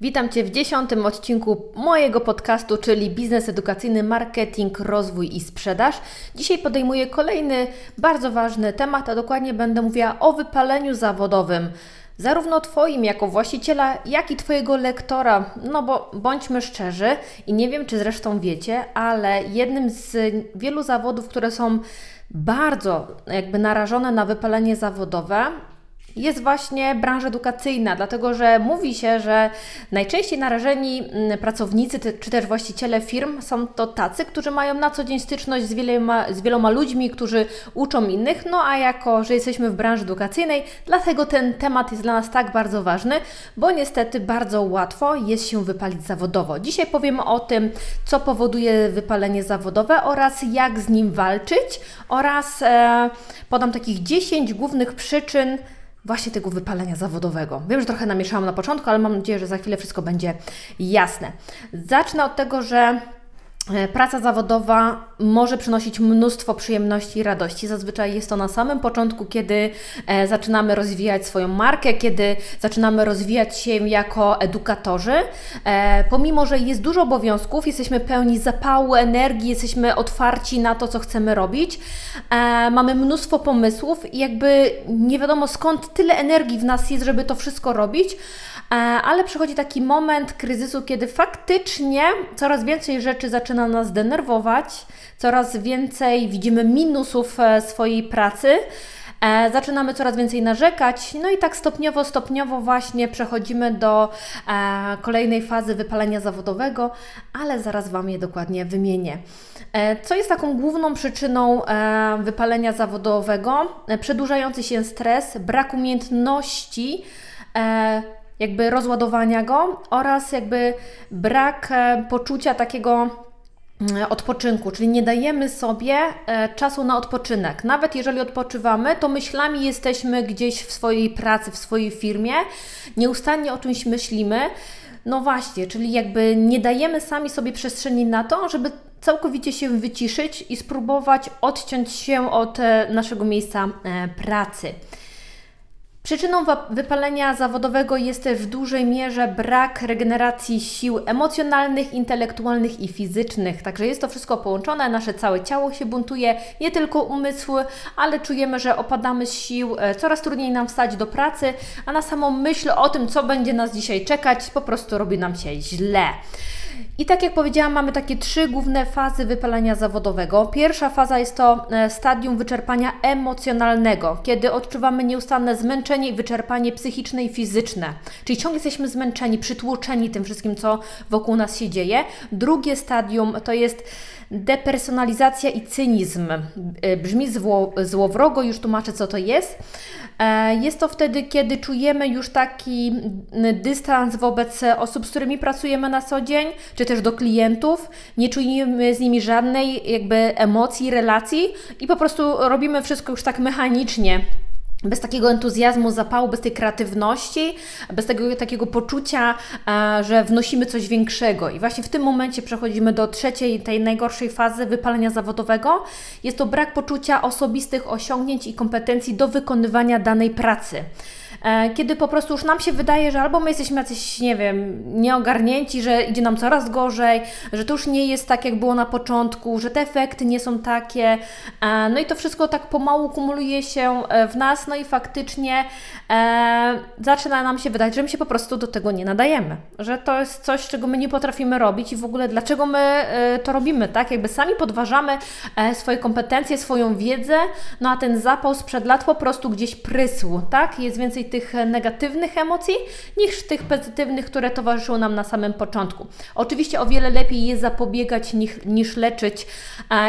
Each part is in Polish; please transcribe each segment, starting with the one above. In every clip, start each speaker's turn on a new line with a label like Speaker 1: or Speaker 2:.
Speaker 1: Witam Cię w dziesiątym odcinku mojego podcastu, czyli Biznes Edukacyjny, Marketing, Rozwój i Sprzedaż. Dzisiaj podejmuję kolejny bardzo ważny temat, a dokładnie będę mówiła o wypaleniu zawodowym. Zarówno Twoim jako właściciela, jak i Twojego lektora. No bo bądźmy szczerzy i nie wiem, czy zresztą wiecie, ale jednym z wielu zawodów, które są bardzo jakby narażone na wypalenie zawodowe, jest właśnie branża edukacyjna, dlatego że mówi się, że najczęściej narażeni mm, pracownicy czy też właściciele firm są to tacy, którzy mają na co dzień styczność z wieloma, z wieloma ludźmi, którzy uczą innych, no a jako, że jesteśmy w branży edukacyjnej, dlatego ten temat jest dla nas tak bardzo ważny, bo niestety bardzo łatwo jest się wypalić zawodowo. Dzisiaj powiem o tym, co powoduje wypalenie zawodowe oraz jak z nim walczyć oraz e, podam takich 10 głównych przyczyn, właśnie tego wypalenia zawodowego. Wiem, że trochę namieszałam na początku, ale mam nadzieję, że za chwilę wszystko będzie jasne. Zacznę od tego, że praca zawodowa może przynosić mnóstwo przyjemności i radości. Zazwyczaj jest to na samym początku, kiedy e, zaczynamy rozwijać swoją markę, kiedy zaczynamy rozwijać się jako edukatorzy. E, pomimo, że jest dużo obowiązków, jesteśmy pełni zapału, energii, jesteśmy otwarci na to, co chcemy robić. Mamy mnóstwo pomysłów i jakby nie wiadomo skąd tyle energii w nas jest, żeby to wszystko robić ale przychodzi taki moment kryzysu, kiedy faktycznie coraz więcej rzeczy zaczyna nas denerwować, coraz więcej widzimy minusów e, swojej pracy. E, zaczynamy coraz więcej narzekać, no i tak stopniowo, stopniowo właśnie przechodzimy do e, kolejnej fazy wypalenia zawodowego, ale zaraz Wam je dokładnie wymienię. Co jest taką główną przyczyną wypalenia zawodowego? Przedłużający się stres, brak umiejętności, jakby rozładowania go oraz jakby brak poczucia takiego odpoczynku, czyli nie dajemy sobie e, czasu na odpoczynek. Nawet jeżeli odpoczywamy, to myślami jesteśmy gdzieś w swojej pracy, w swojej firmie, nieustannie o czymś myślimy. No właśnie, czyli jakby nie dajemy sami sobie przestrzeni na to, żeby całkowicie się wyciszyć i spróbować odciąć się od e, naszego miejsca pracy. Przyczyną wypalenia zawodowego jest w dużej mierze brak regeneracji sił emocjonalnych, intelektualnych i fizycznych. Także jest to wszystko połączone, nasze całe ciało się buntuje, nie tylko umysł, ale czujemy, że opadamy z sił, e, coraz trudniej nam wstać do pracy, a na samą myśl o tym, co będzie nas dzisiaj czekać, po prostu robi nam się źle. I tak jak powiedziałam, mamy takie trzy główne fazy wypalenia zawodowego. Pierwsza faza jest to e, stadium wyczerpania emocjonalnego, kiedy odczuwamy nieustanne zmęczenie i wyczerpanie psychiczne i fizyczne. Czyli ciągle jesteśmy zmęczeni, przytłoczeni tym wszystkim, co wokół nas się dzieje. Drugie stadium to jest depersonalizacja i cynizm. E, brzmi zło, złowrogo, już tłumaczę, co to jest. E, jest to wtedy, kiedy czujemy już taki dystans wobec osób, z którymi pracujemy na co dzień, czy też do klientów, nie czujemy z nimi żadnej jakby emocji, relacji i po prostu robimy wszystko już tak mechanicznie bez takiego entuzjazmu, zapału, bez tej kreatywności, bez tego takiego poczucia, że wnosimy coś większego. I właśnie w tym momencie przechodzimy do trzeciej, tej najgorszej fazy wypalenia zawodowego. Jest to brak poczucia osobistych osiągnięć i kompetencji do wykonywania danej pracy. E, kiedy po prostu już nam się wydaje, że albo my jesteśmy jacyś, nie wiem, nieogarnięci, że idzie nam coraz gorzej, że to już nie jest tak, jak było na początku, że te efekty nie są takie. E, no i to wszystko tak pomału kumuluje się e, w nas, no i faktycznie zaczyna nam się wydać, że my się po prostu do tego nie nadajemy, że to jest coś, czego my nie potrafimy robić i w ogóle dlaczego my to robimy, tak? Jakby sami podważamy swoje kompetencje, swoją wiedzę, no a ten zapał sprzed lat po prostu gdzieś prysł, tak? Jest więcej tych negatywnych emocji niż tych pozytywnych, które towarzyszyły nam na samym początku. Oczywiście o wiele lepiej jest zapobiegać niż, niż leczyć.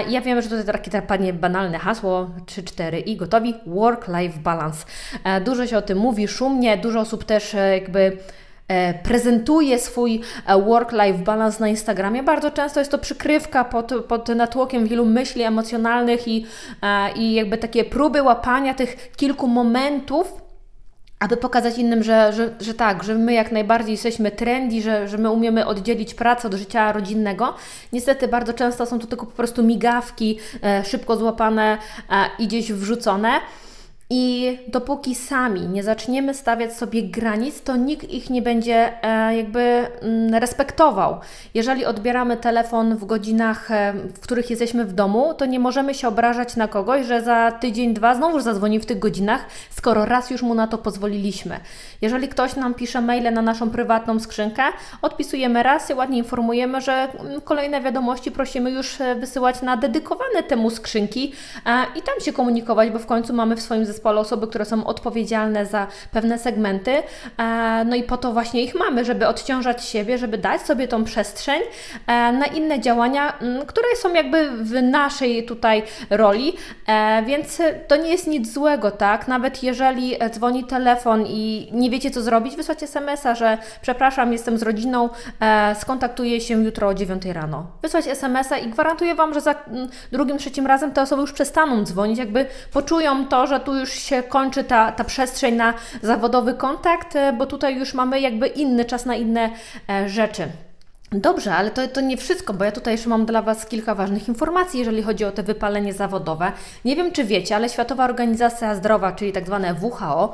Speaker 1: Ja wiem, że to takie takie banalne hasło 3-4 i gotowi work-life balance. E, dużo się o tym mówi, szumnie, dużo osób też e, jakby e, prezentuje swój work-life balance na Instagramie. Bardzo często jest to przykrywka pod, pod natłokiem wielu myśli emocjonalnych i, i jakby takie próby łapania tych kilku momentów, aby pokazać innym, że, że, że tak, że my jak najbardziej jesteśmy trendy, że, że my umiemy oddzielić pracę od życia rodzinnego. Niestety bardzo często są to tylko po prostu migawki, e, szybko złapane e, i gdzieś wrzucone. I dopóki sami nie zaczniemy stawiać sobie granic, to nikt ich nie będzie e, jakby mm, respektował. Jeżeli odbieramy telefon w godzinach, e, w których jesteśmy w domu, to nie możemy się obrażać na kogoś, że za tydzień, dwa znowu zadzwoni w tych godzinach, skoro raz już mu na to pozwoliliśmy. Jeżeli ktoś nam pisze maile na naszą prywatną skrzynkę, odpisujemy raz i ładnie informujemy, że mm, kolejne wiadomości prosimy już e, wysyłać na dedykowane temu skrzynki i tam się komunikować, bo w końcu mamy w swoim zespole zespole osoby, które są odpowiedzialne za pewne segmenty. E, no i po to właśnie ich mamy, żeby odciążać siebie, żeby dać sobie tą przestrzeń e, na inne działania, które są jakby w naszej tutaj roli, e, więc to nie jest nic złego, tak? Nawet jeżeli dzwoni telefon i nie wiecie co zrobić, wysłać SMS-a, że przepraszam, jestem z rodziną, skontaktuję się jutro o 9 rano. Wysłać SMS-a i gwarantuję Wam, że za drugim, trzecim razem te osoby już przestaną dzwonić, jakby poczują to, że tu już już się kończy ta, ta przestrzeń na zawodowy kontakt, e, bo tutaj już mamy jakby inny czas na inne e, rzeczy. Dobrze, ale to, to nie wszystko, bo ja tutaj jeszcze mam dla Was kilka ważnych informacji, jeżeli chodzi o te wypalenie zawodowe. Nie wiem, czy wiecie, ale Światowa Organizacja Zdrowia, czyli tak zwane WHO,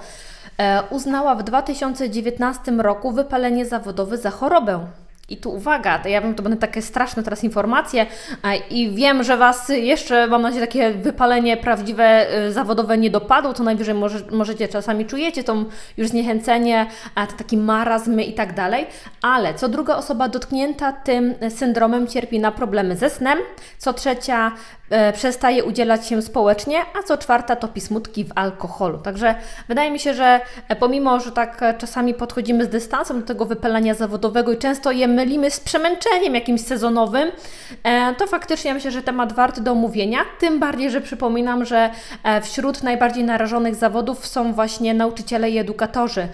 Speaker 1: e, uznała w 2019 roku wypalenie zawodowe za chorobę. I tu uwaga, to ja wiem, to będą takie straszne teraz informacje i wiem, że Was jeszcze, mam nadzieję, takie wypalenie prawdziwe, y, zawodowe nie dopadło, to najwyżej może, możecie czasami czujecie to już zniechęcenie, taki marazm i tak dalej, ale co druga osoba dotknięta tym syndromem cierpi na problemy ze snem, co trzecia e, przestaje udzielać się społecznie, a co czwarta topi smutki w alkoholu. Także wydaje mi się, że e, pomimo, że tak czasami podchodzimy z dystansem do tego wypalenia zawodowego i często je mylimy z przemęczeniem jakimś sezonowym, to faktycznie myślę, że temat warty do omówienia. Tym bardziej, że przypominam, że wśród najbardziej narażonych zawodów są właśnie nauczyciele i edukatorzy,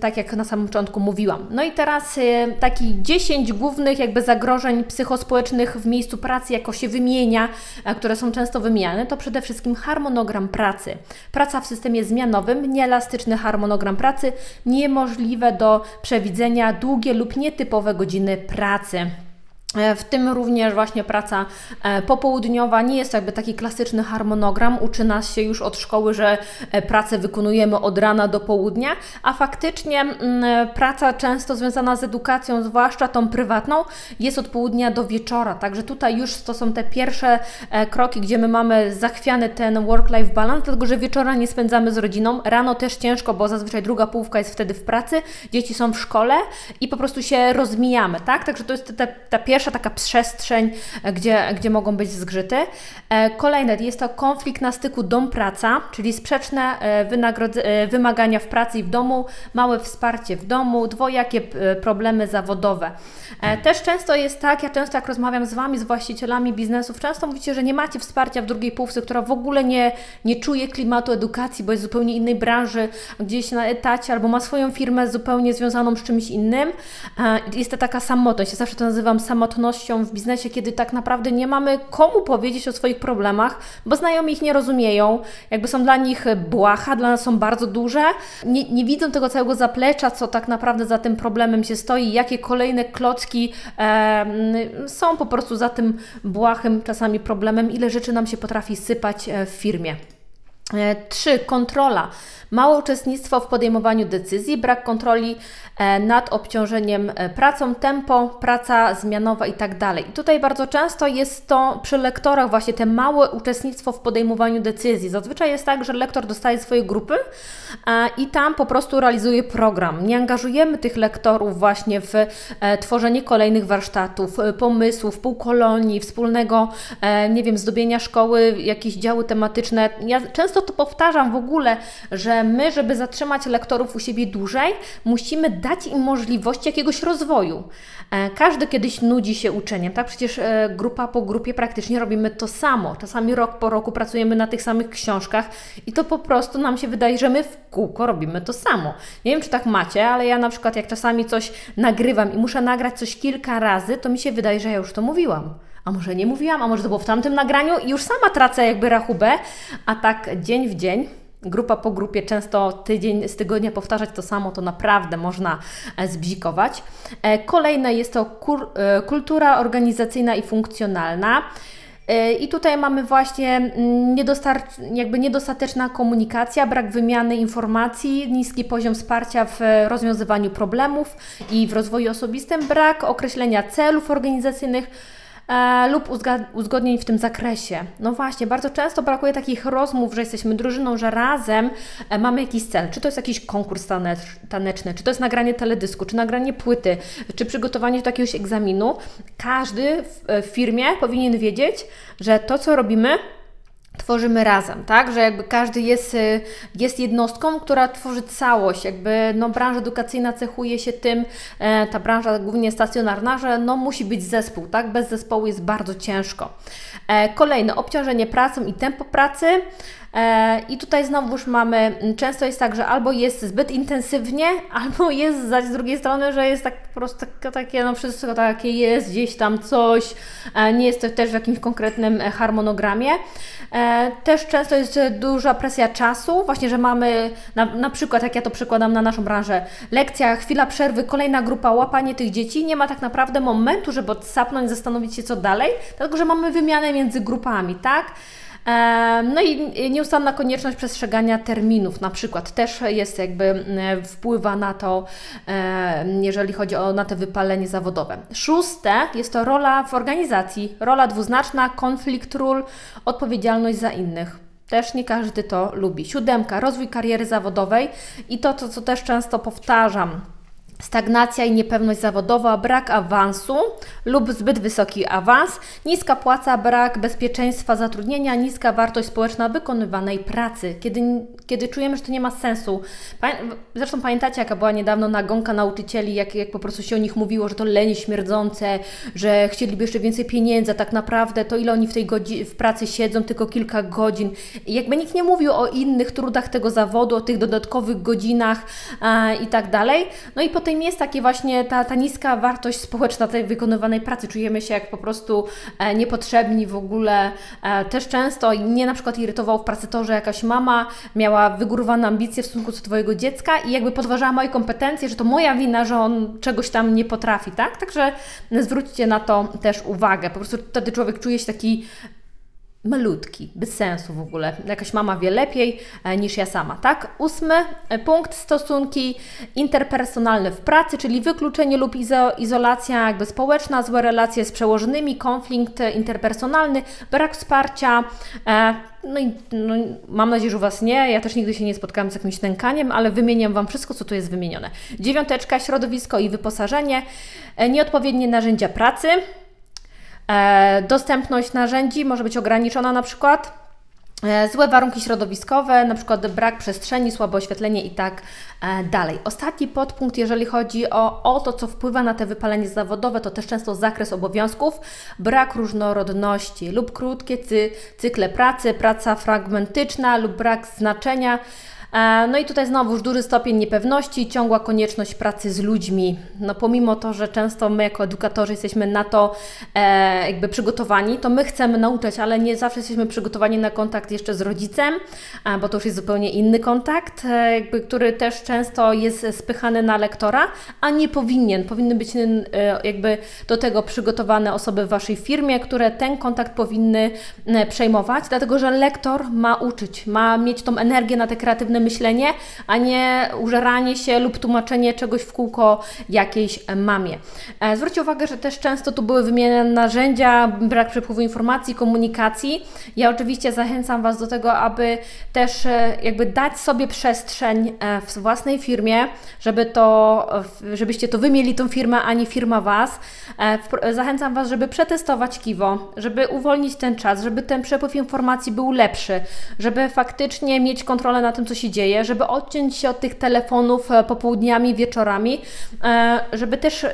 Speaker 1: tak jak na samym początku mówiłam. No i teraz taki 10 głównych jakby zagrożeń psychospołecznych w miejscu pracy, jako się wymienia, e, które są często wymieniane, to przede wszystkim harmonogram pracy. Praca w systemie zmianowym, nieelastyczny harmonogram pracy, niemożliwe do przewidzenia, długie lub nietypowe godziny pracy. E, w tym również właśnie praca e, popołudniowa nie jest jakby taki klasyczny harmonogram. Uczy nas się już od szkoły, że e, pracę wykonujemy od rana do południa, a faktycznie mm, praca często związana z edukacją, zwłaszcza tą prywatną, jest od południa do wieczora. Także tutaj już to są te pierwsze kroki, gdzie my mamy zachwiany ten work-life balance, dlatego że wieczora nie spędzamy z rodziną. Rano też ciężko, bo zazwyczaj druga połówka jest wtedy w pracy, dzieci są w szkole i po prostu się rozmijamy, tak? Także to jest ta, ta pierwsza pierwsza taka przestrzeń, e, gdzie, gdzie mogą być zgrzyty. E, kolejne jest to konflikt na styku dom-praca, czyli sprzeczne e, wymagania w pracy i w domu, małe wsparcie w domu, dwojakie problemy zawodowe. Też często jest tak, ja często jak rozmawiam z Wami, z właścicielami biznesów, często mówicie, że nie macie wsparcia w drugiej połówce, która w ogóle nie, nie czuje klimatu edukacji, bo jest zupełnie innej branży, gdzieś na etacie, albo ma swoją firmę zupełnie związaną z czymś innym. Jest to taka samotność, ja zawsze to nazywam samotność samotnością w biznesie, kiedy tak naprawdę nie mamy komu powiedzieć o swoich problemach, bo znajomi ich nie rozumieją, jakby są dla nich błaha, dla nas są bardzo duże, nie, nie widzą tego całego zaplecza, co tak naprawdę za tym problemem się stoi, jakie kolejne klocki e, są po prostu za tym błahym czasami problemem, ile rzeczy nam się potrafi sypać e, w firmie. E, trzy, kontrola. Małe uczestnictwo w podejmowaniu decyzji, brak kontroli e, nad obciążeniem e, pracą, tempo, praca zmianowa i tak. I tutaj bardzo często jest to przy lektorach właśnie te małe uczestnictwo w podejmowaniu decyzji. Zazwyczaj jest tak, że lektor dostaje swoje grupy i tam po prostu realizuje program. Nie angażujemy tych lektorów właśnie w tworzenie kolejnych warsztatów, pomysłów, półkolonii, wspólnego, nie wiem, zdobienia szkoły, jakieś działy tematyczne. Ja często często to powtarzam w ogóle, że my, żeby zatrzymać lektorów u siebie dłużej, musimy dać im możliwość jakiegoś rozwoju. E, każdy kiedyś nudzi się uczeniem, tak? Przecież e, grupa po grupie praktycznie robimy to samo. Czasami rok po roku pracujemy na tych samych książkach i to po prostu nam się wydaje, że my w kółko robimy to samo. Nie wiem, czy tak macie, ale ja na przykład jak czasami coś nagrywam i muszę nagrać coś kilka razy, to mi się wydaje, że ja już to mówiłam a może nie mówiłam, a może to było w tamtym nagraniu i już sama tracę jakby rachubę, a tak dzień w dzień grupa po grupie, często tydzień z tygodnia powtarzać to samo, to naprawdę można e, zbzikować. E, kolejne jest to e, kultura organizacyjna i funkcjonalna. I tutaj mamy właśnie mm, jakby niedostateczna komunikacja, brak wymiany informacji, niski poziom wsparcia w rozwiązywaniu problemów i w rozwoju osobistym, brak określenia celów organizacyjnych e, lub uzgodnień w tym zakresie. No właśnie, bardzo często brakuje takich rozmów, że jesteśmy drużyną, że razem e, mamy jakiś cel. Czy to jest jakiś konkurs taneczny, czy to jest nagranie teledysku, czy nagranie płyty, czy przygotowanie do jakiegoś egzaminu. Każdy w, w firmie powinien wiedzieć, że to, co robimy, tworzymy razem, tak? Że jakby każdy jest, y, jest jednostką, która tworzy całość. Jakby no, branża edukacyjna cechuje się tym, e, ta branża głównie stacjonarna, że no, musi być zespół, tak? Bez zespołu jest bardzo ciężko. E, kolejne, obciążenie pracą i tempo pracy. E, I tutaj znowuż mamy, często jest tak, że albo jest zbyt intensywnie, albo jest zaś z drugiej strony, że jest tak po prostu takie, no wszystko takie jest, gdzieś tam coś, e, nie jest to też w jakimś konkretnym harmonogramie. E, też często jest duża presja czasu, właśnie, że mamy na, na przykład, jak ja to przykładam na naszą branżę, lekcja, chwila przerwy, kolejna grupa, łapanie tych dzieci, nie ma tak naprawdę momentu, żeby odsapnąć, zastanowić się co dalej, dlatego że mamy wymianę między grupami, tak? No i nieustanna konieczność przestrzegania terminów, na przykład, też jest jakby wpływa na to, jeżeli chodzi o na te wypalenie zawodowe. Szóste jest to rola w organizacji, rola dwuznaczna, konflikt ról, odpowiedzialność za innych. Też nie każdy to lubi. Siódemka, rozwój kariery zawodowej i to, to co też często powtarzam Stagnacja i niepewność zawodowa, brak awansu lub zbyt wysoki awans, niska płaca, brak bezpieczeństwa zatrudnienia, niska wartość społeczna wykonywanej pracy. Kiedy, kiedy czujemy, że to nie ma sensu. Zresztą pamiętacie, jaka była niedawno nagonka nauczycieli, jak, jak po prostu się o nich mówiło, że to lenie śmierdzące, że chcieliby jeszcze więcej pieniędzy, a tak naprawdę to ile oni w tej w pracy siedzą, tylko kilka godzin. I jakby nikt nie mówił o innych trudach tego zawodu, o tych dodatkowych godzinach i tak. No i potem tym jest takie właśnie ta, ta niska wartość społeczna tej wykonywanej pracy. Czujemy się jak po prostu e, niepotrzebni w ogóle. E, też często mnie na przykład irytowało w pracy to, że jakaś mama miała wygórowane ambicje w stosunku do Twojego dziecka i jakby podważała moje kompetencje, że to moja wina, że on czegoś tam nie potrafi, tak? Także zwróćcie na to też uwagę. Po prostu wtedy człowiek czuje się taki malutki, bez sensu w ogóle. Jakaś mama wie lepiej e, niż ja sama, tak? Ósmy e, punkt, stosunki interpersonalne w pracy, czyli wykluczenie lub izo izolacja jakby społeczna, złe relacje z przełożonymi, konflikt interpersonalny, brak wsparcia, e, no i no, mam nadzieję, że u Was nie. Ja też nigdy się nie spotkałam z jakimś nękaniem, ale wymieniam Wam wszystko, co tu jest wymienione. Dziewiąteczka, środowisko i wyposażenie, nieodpowiednie narzędzia pracy, E, dostępność narzędzi może być ograniczona na przykład. E, złe warunki środowiskowe, na przykład brak przestrzeni, słabe oświetlenie i tak e, dalej. Ostatni podpunkt, jeżeli chodzi o, o to, co wpływa na te wypalenie zawodowe, to też często zakres obowiązków, brak różnorodności lub krótkie cy, cykle pracy, praca fragmentyczna lub brak znaczenia E, no i tutaj znowu duży stopień niepewności, ciągła konieczność pracy z ludźmi. No pomimo to, że często my jako edukatorzy jesteśmy na to e, jakby przygotowani, to my chcemy nauczać, ale nie zawsze jesteśmy przygotowani na kontakt jeszcze z rodzicem, e, bo to już jest zupełnie inny kontakt, e, jakby, który też często jest spychany na lektora, a nie powinien. Powinny być e, jakby do tego przygotowane osoby w Waszej firmie, które ten kontakt powinny e, przejmować, dlatego że lektor ma uczyć, ma mieć tą energię na te kreatywne myślenie, a nie użeranie się lub tłumaczenie czegoś w kółko jakiejś mamie. E, zwróćcie uwagę, że też często tu były wymieniane narzędzia, brak przepływu informacji, komunikacji. Ja oczywiście zachęcam Was do tego, aby też e, jakby dać sobie przestrzeń e, w własnej firmie, żeby to, żebyście to wy mieli tą firmę, a nie firma Was. Zachęcam Was, żeby przetestować Kiwo, żeby uwolnić ten czas, żeby ten przepływ informacji był lepszy, żeby faktycznie mieć kontrolę na tym, co się dzieje, żeby odciąć się od tych telefonów e, popołudniami, wieczorami, e, żeby też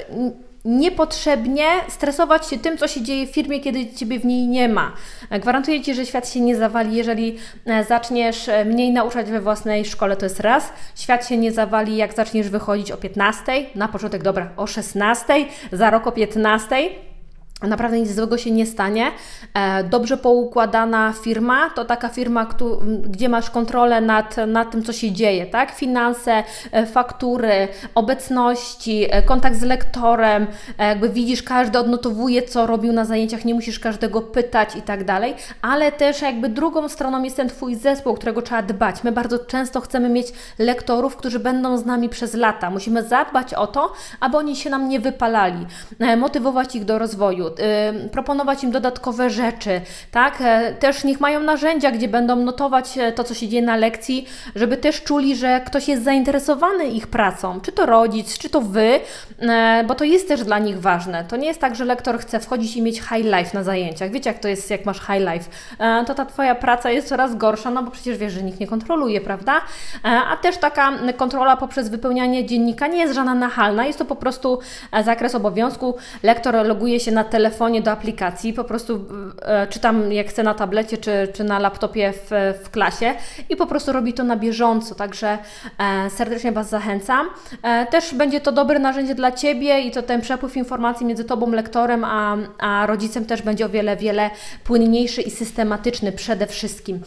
Speaker 1: niepotrzebnie stresować się tym, co się dzieje w firmie, kiedy Ciebie w niej nie ma. E, gwarantuję Ci, że świat się nie zawali, jeżeli zaczniesz mniej nauczać we własnej szkole, to jest raz. Świat się nie zawali, jak zaczniesz wychodzić o 15, na początek dobra, o 16, za rok o 15 naprawdę nic złego się nie stanie. E, dobrze poukładana firma to taka firma, gdzie masz kontrolę nad, nad tym, co się dzieje, tak? Finanse, e, faktury, obecności, e, kontakt z lektorem, jakby widzisz, każdy odnotowuje, co robił na zajęciach, nie musisz każdego pytać i tak dalej, ale też jakby drugą stroną jest ten Twój zespół, którego trzeba dbać. My bardzo często chcemy mieć lektorów, którzy będą z nami przez lata. Musimy zadbać o to, aby oni się nam nie wypalali, motywować ich do rozwoju proponować im dodatkowe rzeczy, tak? E, też niech mają narzędzia, gdzie będą notować e, to, co się dzieje na lekcji, żeby też czuli, że ktoś jest zainteresowany ich pracą, czy to rodzic, czy to wy, e, bo to jest też dla nich ważne. To nie jest tak, że lektor chce wchodzić i mieć high life na zajęciach. Wiecie, jak to jest, jak masz high life, to ta Twoja praca jest coraz gorsza, no bo przecież wiesz, że nikt nie kontroluje, prawda? A też taka kontrola poprzez wypełnianie dziennika nie jest żadna nachalna, jest to po prostu zakres obowiązku. Lektor loguje się na telefonie do aplikacji, po prostu e, czytam jak chcę na tablecie czy, czy na laptopie w, w klasie i po prostu robi to na bieżąco, także e, serdecznie Was zachęcam. E, też będzie to dobre narzędzie dla Ciebie i to ten przepływ informacji między Tobą, lektorem, a, a rodzicem też będzie o wiele, wiele płynniejszy i systematyczny przede wszystkim.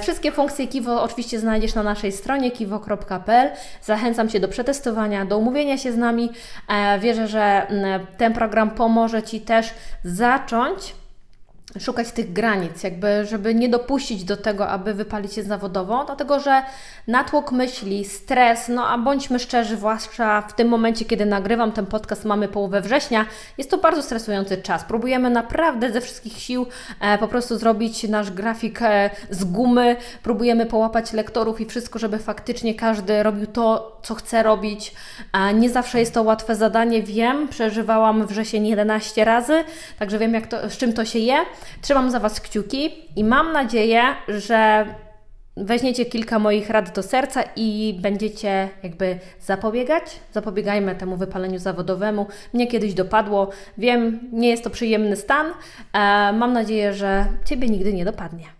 Speaker 1: Wszystkie funkcje Kiwo oczywiście znajdziesz na naszej stronie kiwo.pl. Zachęcam Cię do przetestowania, do umówienia się z nami. Wierzę, że ten program pomoże Ci też zacząć szukać tych granic, jakby, żeby nie dopuścić do tego, aby wypalić się zawodowo, dlatego że natłok myśli, stres, no a bądźmy szczerzy, zwłaszcza w tym momencie, kiedy nagrywam ten podcast, mamy połowę września, jest to bardzo stresujący czas. Próbujemy naprawdę ze wszystkich sił e, po prostu zrobić nasz grafik e, z gumy, próbujemy połapać lektorów i wszystko, żeby faktycznie każdy robił to, co chce robić. E, nie zawsze jest to łatwe zadanie, wiem, przeżywałam wrzesień 11 razy, także wiem, jak to, z czym to się je. Trzymam za Was kciuki i mam nadzieję, że weźmiecie kilka moich rad do serca i będziecie jakby zapobiegać. Zapobiegajmy temu wypaleniu zawodowemu. Mnie kiedyś dopadło. Wiem, nie jest to przyjemny stan. E, mam nadzieję, że Ciebie nigdy nie dopadnie.